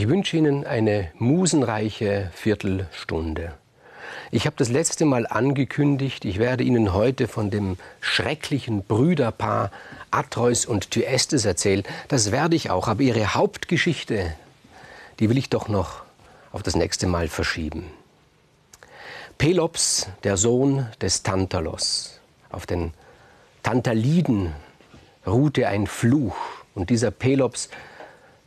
Ich wünsche Ihnen eine musenreiche Viertelstunde. Ich habe das letzte Mal angekündigt, ich werde Ihnen heute von dem schrecklichen Brüderpaar Atreus und Thyestes erzählen. Das werde ich auch, aber Ihre Hauptgeschichte, die will ich doch noch auf das nächste Mal verschieben. Pelops, der Sohn des Tantalos. Auf den Tantaliden ruhte ein Fluch. Und dieser Pelops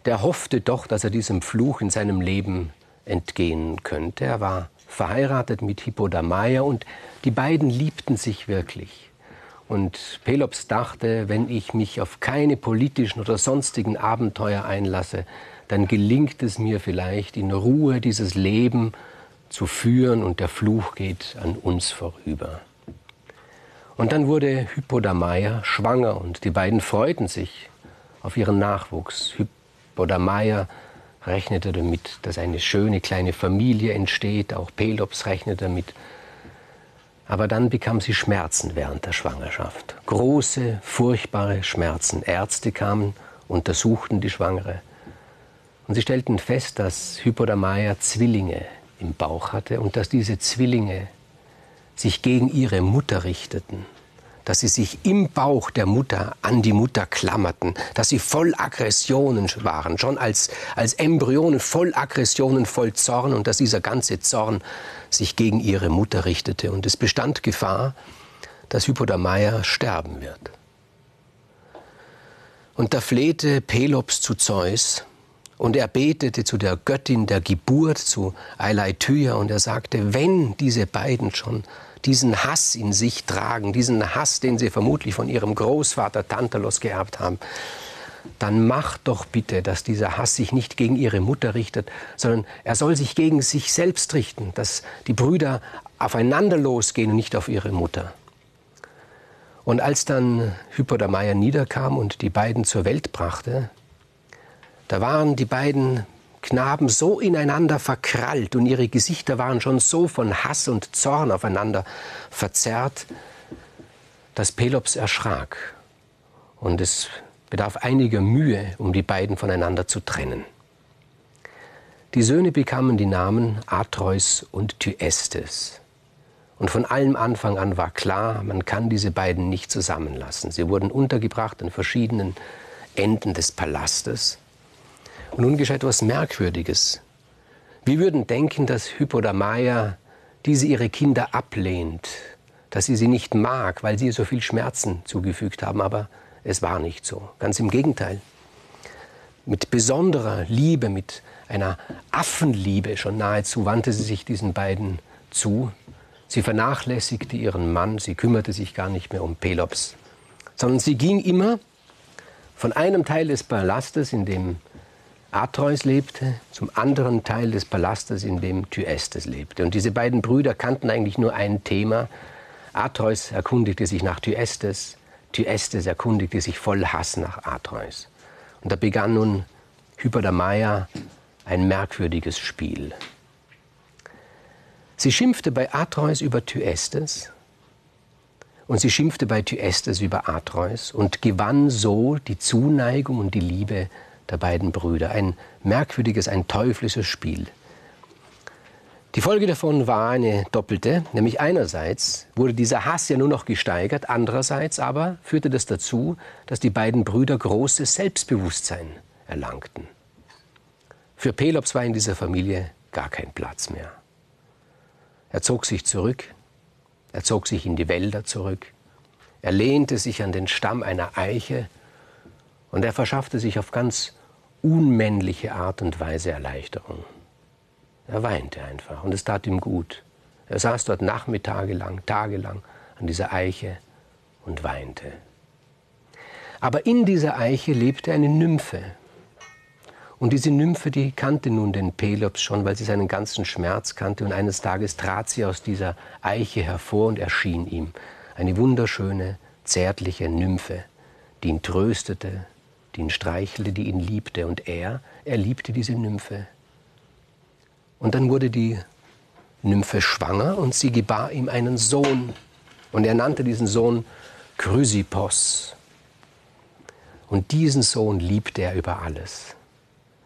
der hoffte doch, dass er diesem Fluch in seinem Leben entgehen könnte. Er war verheiratet mit Hippodamia und die beiden liebten sich wirklich. Und Pelops dachte, wenn ich mich auf keine politischen oder sonstigen Abenteuer einlasse, dann gelingt es mir vielleicht in Ruhe dieses Leben zu führen und der Fluch geht an uns vorüber. Und dann wurde Hippodamia schwanger und die beiden freuten sich auf ihren Nachwuchs. Bodameyer rechnete damit, dass eine schöne kleine Familie entsteht. Auch Pelops rechnete damit. Aber dann bekam sie Schmerzen während der Schwangerschaft. Große, furchtbare Schmerzen. Ärzte kamen, untersuchten die Schwangere. Und sie stellten fest, dass Hypodamaya Zwillinge im Bauch hatte und dass diese Zwillinge sich gegen ihre Mutter richteten dass sie sich im Bauch der Mutter an die Mutter klammerten, dass sie voll Aggressionen waren, schon als, als Embryonen voll Aggressionen, voll Zorn und dass dieser ganze Zorn sich gegen ihre Mutter richtete. Und es bestand Gefahr, dass Hypodamia sterben wird. Und da flehte Pelops zu Zeus und er betete zu der Göttin der Geburt, zu Eileithyia, und er sagte, wenn diese beiden schon diesen Hass in sich tragen, diesen Hass, den sie vermutlich von ihrem Großvater Tantalos geerbt haben, dann macht doch bitte, dass dieser Hass sich nicht gegen ihre Mutter richtet, sondern er soll sich gegen sich selbst richten, dass die Brüder aufeinander losgehen und nicht auf ihre Mutter. Und als dann Hypodamia niederkam und die beiden zur Welt brachte, da waren die beiden Knaben so ineinander verkrallt und ihre Gesichter waren schon so von Hass und Zorn aufeinander verzerrt, dass Pelops erschrak. Und es bedarf einiger Mühe, um die beiden voneinander zu trennen. Die Söhne bekamen die Namen Atreus und Thyestes. Und von allem Anfang an war klar, man kann diese beiden nicht zusammenlassen. Sie wurden untergebracht an verschiedenen Enden des Palastes. Und nun geschah etwas Merkwürdiges. Wir würden denken, dass Hypodamaya diese ihre Kinder ablehnt, dass sie sie nicht mag, weil sie ihr so viel Schmerzen zugefügt haben. Aber es war nicht so. Ganz im Gegenteil. Mit besonderer Liebe, mit einer Affenliebe schon nahezu wandte sie sich diesen beiden zu. Sie vernachlässigte ihren Mann, sie kümmerte sich gar nicht mehr um Pelops, sondern sie ging immer von einem Teil des Palastes, in dem Atreus lebte, zum anderen Teil des Palastes, in dem Thyestes lebte. Und diese beiden Brüder kannten eigentlich nur ein Thema. Atreus erkundigte sich nach Thyestes, Thyestes erkundigte sich voll Hass nach Atreus. Und da begann nun Hyperdamaya ein merkwürdiges Spiel. Sie schimpfte bei Atreus über Thyestes und sie schimpfte bei Thyestes über Atreus und gewann so die Zuneigung und die Liebe der beiden Brüder. Ein merkwürdiges, ein teuflisches Spiel. Die Folge davon war eine doppelte, nämlich einerseits wurde dieser Hass ja nur noch gesteigert, andererseits aber führte das dazu, dass die beiden Brüder großes Selbstbewusstsein erlangten. Für Pelops war in dieser Familie gar kein Platz mehr. Er zog sich zurück, er zog sich in die Wälder zurück, er lehnte sich an den Stamm einer Eiche und er verschaffte sich auf ganz unmännliche Art und Weise Erleichterung. Er weinte einfach und es tat ihm gut. Er saß dort Nachmittage lang, tagelang an dieser Eiche und weinte. Aber in dieser Eiche lebte eine Nymphe. Und diese Nymphe, die kannte nun den Pelops schon, weil sie seinen ganzen Schmerz kannte. Und eines Tages trat sie aus dieser Eiche hervor und erschien ihm. Eine wunderschöne, zärtliche Nymphe, die ihn tröstete, die ihn streichelte, die ihn liebte. Und er, er liebte diese Nymphe. Und dann wurde die Nymphe schwanger und sie gebar ihm einen Sohn. Und er nannte diesen Sohn Chrysippos. Und diesen Sohn liebte er über alles.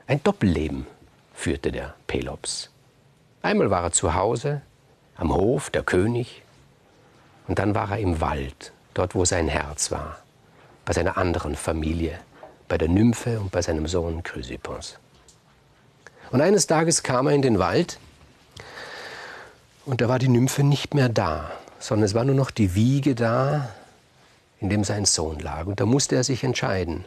Ein Doppelleben führte der Pelops. Einmal war er zu Hause, am Hof, der König, und dann war er im Wald, dort wo sein Herz war, bei seiner anderen Familie, bei der Nymphe und bei seinem Sohn Chrysippos. Und eines Tages kam er in den Wald und da war die Nymphe nicht mehr da, sondern es war nur noch die Wiege da, in dem sein Sohn lag. Und da musste er sich entscheiden.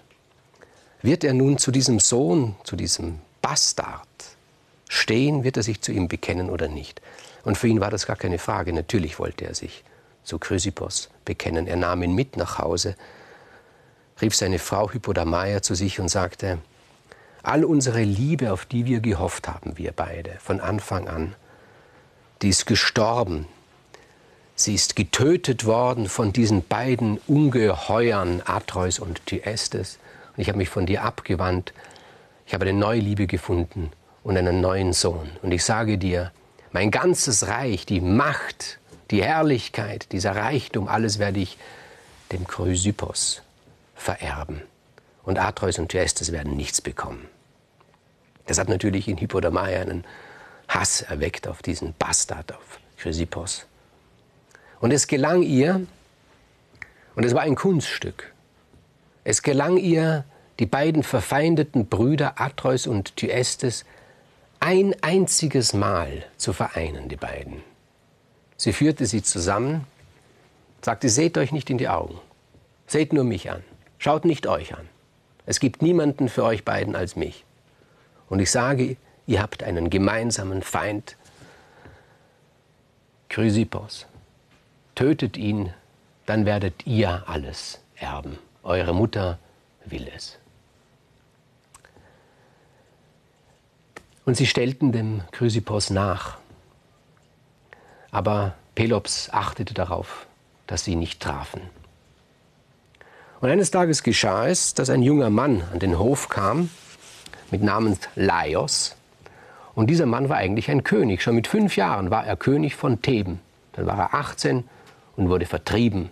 Wird er nun zu diesem Sohn, zu diesem Bastard stehen, wird er sich zu ihm bekennen oder nicht? Und für ihn war das gar keine Frage. Natürlich wollte er sich zu Chrysippos bekennen. Er nahm ihn mit nach Hause, rief seine Frau Hypodamaia zu sich und sagte, all unsere Liebe, auf die wir gehofft haben, wir beide, von Anfang an, die ist gestorben. Sie ist getötet worden von diesen beiden Ungeheuern, Atreus und Thyestes. Und ich habe mich von dir abgewandt. Ich habe eine neue Liebe gefunden und einen neuen Sohn. Und ich sage dir, mein ganzes Reich, die Macht, die Herrlichkeit, dieser Reichtum, alles werde ich dem Chrysippos vererben. Und Atreus und Thyestes werden nichts bekommen. Das hat natürlich in Hippodamia einen Hass erweckt auf diesen Bastard, auf Chrysippos. Und es gelang ihr, und es war ein Kunststück, es gelang ihr, die beiden verfeindeten Brüder Atreus und Thyestes ein einziges Mal zu vereinen, die beiden. Sie führte sie zusammen, sagte, seht euch nicht in die Augen, seht nur mich an, schaut nicht euch an. Es gibt niemanden für euch beiden als mich. Und ich sage, ihr habt einen gemeinsamen Feind, Chrysippos. Tötet ihn, dann werdet ihr alles erben. Eure Mutter will es. Und sie stellten dem Chrysippos nach. Aber Pelops achtete darauf, dass sie nicht trafen. Und eines Tages geschah es, dass ein junger Mann an den Hof kam mit Namen Laios. Und dieser Mann war eigentlich ein König. Schon mit fünf Jahren war er König von Theben. Dann war er 18 und wurde vertrieben.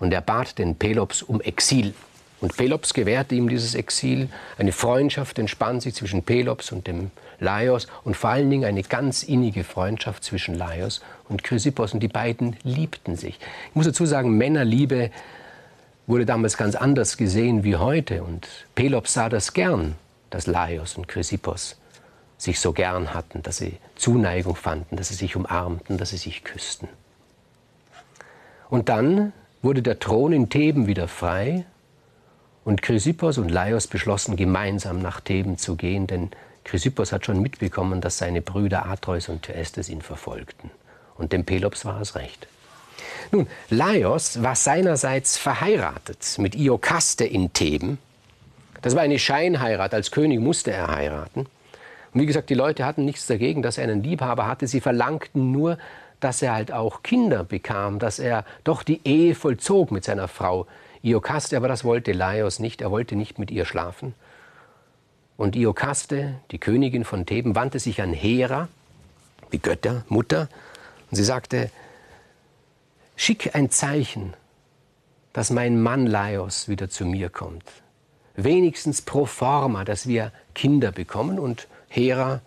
Und er bat den Pelops um Exil. Und Pelops gewährte ihm dieses Exil. Eine Freundschaft entspann sich zwischen Pelops und dem Laios und vor allen Dingen eine ganz innige Freundschaft zwischen Laios und Chrysippos. Und die beiden liebten sich. Ich muss dazu sagen, Männerliebe wurde damals ganz anders gesehen wie heute. Und Pelops sah das gern, dass Laios und Chrysippos sich so gern hatten, dass sie Zuneigung fanden, dass sie sich umarmten, dass sie sich küssten. Und dann wurde der Thron in Theben wieder frei und Chrysippos und Laios beschlossen, gemeinsam nach Theben zu gehen, denn Chrysippos hat schon mitbekommen, dass seine Brüder Atreus und Thyestes ihn verfolgten. Und dem Pelops war es recht. Nun, Laios war seinerseits verheiratet mit Iokaste in Theben. Das war eine Scheinheirat. Als König musste er heiraten. Und wie gesagt, die Leute hatten nichts dagegen, dass er einen Liebhaber hatte. Sie verlangten nur, dass er halt auch Kinder bekam, dass er doch die Ehe vollzog mit seiner Frau Iokaste. Aber das wollte Laios nicht. Er wollte nicht mit ihr schlafen. Und Iokaste, die Königin von Theben, wandte sich an Hera, die Göttermutter, und sie sagte, schick ein Zeichen, dass mein Mann Laios wieder zu mir kommt. Wenigstens pro forma, dass wir Kinder bekommen. Und Hera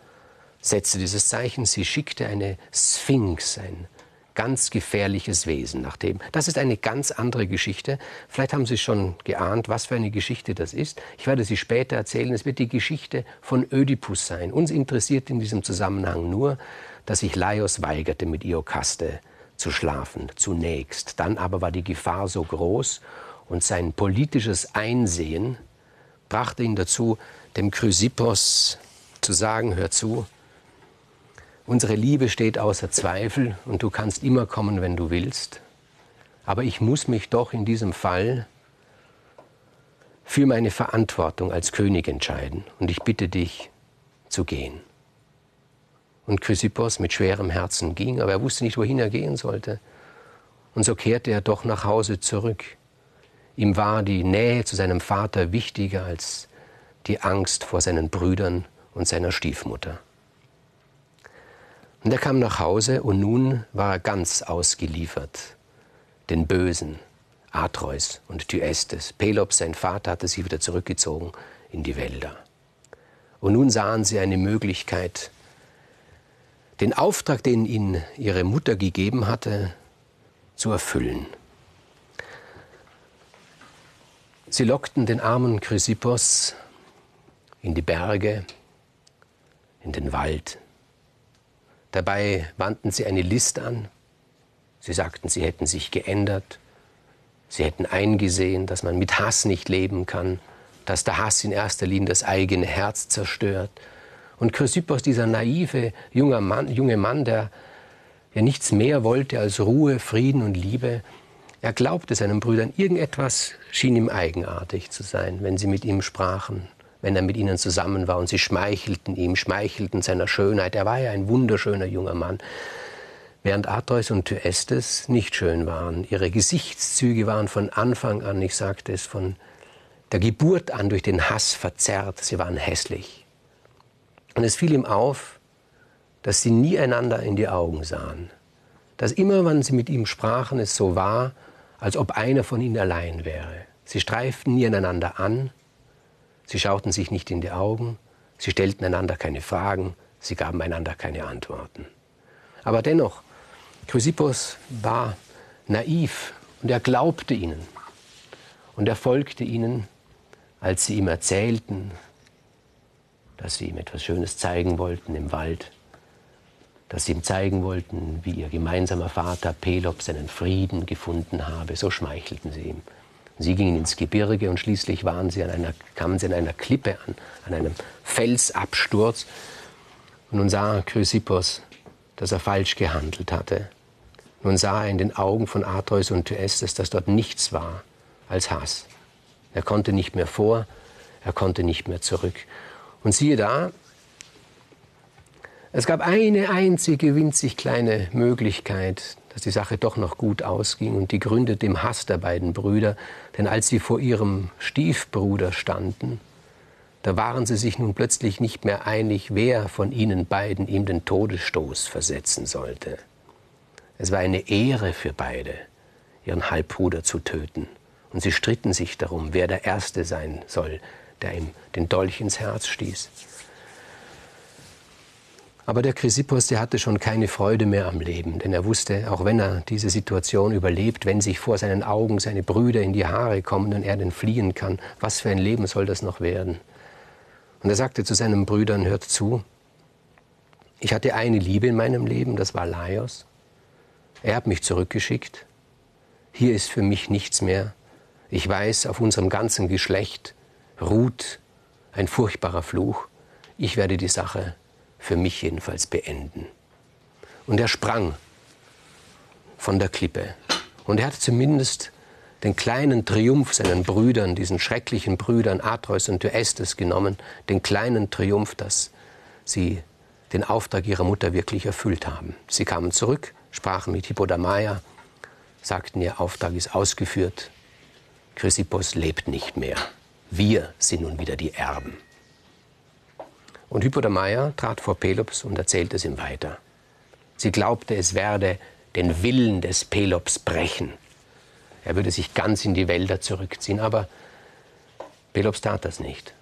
setzte dieses Zeichen. Sie schickte eine Sphinx, ein ganz gefährliches Wesen nach dem. Das ist eine ganz andere Geschichte. Vielleicht haben Sie schon geahnt, was für eine Geschichte das ist. Ich werde sie später erzählen. Es wird die Geschichte von Ödipus sein. Uns interessiert in diesem Zusammenhang nur, dass sich Laios weigerte, mit Iokaste zu schlafen, zunächst. Dann aber war die Gefahr so groß und sein politisches Einsehen brachte ihn dazu, dem Chrysippos zu sagen, hör zu, Unsere Liebe steht außer Zweifel und du kannst immer kommen, wenn du willst. Aber ich muss mich doch in diesem Fall für meine Verantwortung als König entscheiden und ich bitte dich zu gehen. Und Chrysippos mit schwerem Herzen ging, aber er wusste nicht, wohin er gehen sollte. Und so kehrte er doch nach Hause zurück. Ihm war die Nähe zu seinem Vater wichtiger als die Angst vor seinen Brüdern und seiner Stiefmutter. Und er kam nach Hause und nun war er ganz ausgeliefert den Bösen, Atreus und Thyestes. Pelops, sein Vater, hatte sich wieder zurückgezogen in die Wälder. Und nun sahen sie eine Möglichkeit, den Auftrag, den ihnen ihre Mutter gegeben hatte, zu erfüllen. Sie lockten den armen Chrysippos in die Berge, in den Wald. Dabei wandten sie eine List an. Sie sagten, sie hätten sich geändert. Sie hätten eingesehen, dass man mit Hass nicht leben kann, dass der Hass in erster Linie das eigene Herz zerstört. Und Chrysippos, dieser naive junge Mann, junge Mann der ja nichts mehr wollte als Ruhe, Frieden und Liebe, er glaubte seinen Brüdern, irgendetwas schien ihm eigenartig zu sein, wenn sie mit ihm sprachen wenn er mit ihnen zusammen war und sie schmeichelten ihm, schmeichelten seiner Schönheit. Er war ja ein wunderschöner junger Mann. Während Atreus und Thyestes nicht schön waren. Ihre Gesichtszüge waren von Anfang an, ich sagte es, von der Geburt an durch den Hass verzerrt. Sie waren hässlich. Und es fiel ihm auf, dass sie nie einander in die Augen sahen. Dass immer, wenn sie mit ihm sprachen, es so war, als ob einer von ihnen allein wäre. Sie streiften nie einander an, Sie schauten sich nicht in die Augen, sie stellten einander keine Fragen, sie gaben einander keine Antworten. Aber dennoch, Chrysippos war naiv und er glaubte ihnen. Und er folgte ihnen, als sie ihm erzählten, dass sie ihm etwas Schönes zeigen wollten im Wald, dass sie ihm zeigen wollten, wie ihr gemeinsamer Vater Pelops seinen Frieden gefunden habe. So schmeichelten sie ihm. Sie gingen ins Gebirge und schließlich waren sie an einer, kamen sie an einer Klippe an, an einem Felsabsturz. Und nun sah Chrysippos, dass er falsch gehandelt hatte. Nun sah er in den Augen von Atreus und Thyestes, dass dort nichts war als Hass. Er konnte nicht mehr vor, er konnte nicht mehr zurück. Und siehe da, es gab eine einzige winzig kleine Möglichkeit, dass die Sache doch noch gut ausging und die gründete im Hass der beiden Brüder, denn als sie vor ihrem Stiefbruder standen, da waren sie sich nun plötzlich nicht mehr einig, wer von ihnen beiden ihm den Todesstoß versetzen sollte. Es war eine Ehre für beide, ihren Halbbruder zu töten, und sie stritten sich darum, wer der Erste sein soll, der ihm den Dolch ins Herz stieß. Aber der Chrysippos, der hatte schon keine Freude mehr am Leben, denn er wusste, auch wenn er diese Situation überlebt, wenn sich vor seinen Augen seine Brüder in die Haare kommen und er denn fliehen kann, was für ein Leben soll das noch werden? Und er sagte zu seinen Brüdern, hört zu, ich hatte eine Liebe in meinem Leben, das war Laios. Er hat mich zurückgeschickt. Hier ist für mich nichts mehr. Ich weiß, auf unserem ganzen Geschlecht ruht ein furchtbarer Fluch. Ich werde die Sache für mich jedenfalls beenden. Und er sprang von der Klippe. Und er hat zumindest den kleinen Triumph seinen Brüdern, diesen schrecklichen Brüdern Atreus und Thyestes genommen, den kleinen Triumph, dass sie den Auftrag ihrer Mutter wirklich erfüllt haben. Sie kamen zurück, sprachen mit Hippodamaya, sagten, ihr Auftrag ist ausgeführt, Chrysippos lebt nicht mehr. Wir sind nun wieder die Erben. Und Hypodamaya trat vor Pelops und erzählte es ihm weiter. Sie glaubte, es werde den Willen des Pelops brechen. Er würde sich ganz in die Wälder zurückziehen, aber Pelops tat das nicht.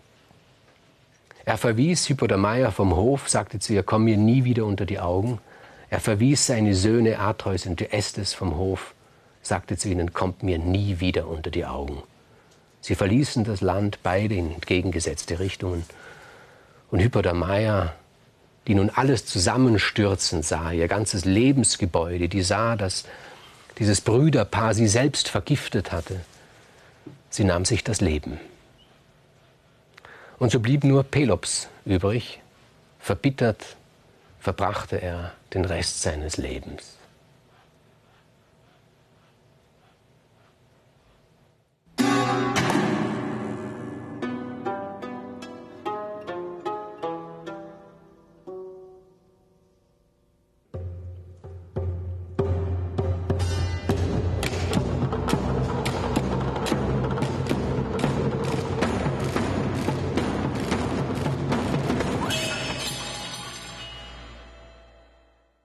Er verwies Hypodamaya vom Hof, sagte zu ihr, komm mir nie wieder unter die Augen. Er verwies seine Söhne Atreus und Thyestes vom Hof, sagte zu ihnen, kommt mir nie wieder unter die Augen. Sie verließen das Land beide in entgegengesetzte Richtungen und Hyperdamaya, die nun alles zusammenstürzen sah, ihr ganzes Lebensgebäude, die sah, dass dieses Brüderpaar sie selbst vergiftet hatte, sie nahm sich das Leben. Und so blieb nur Pelops übrig. Verbittert verbrachte er den Rest seines Lebens.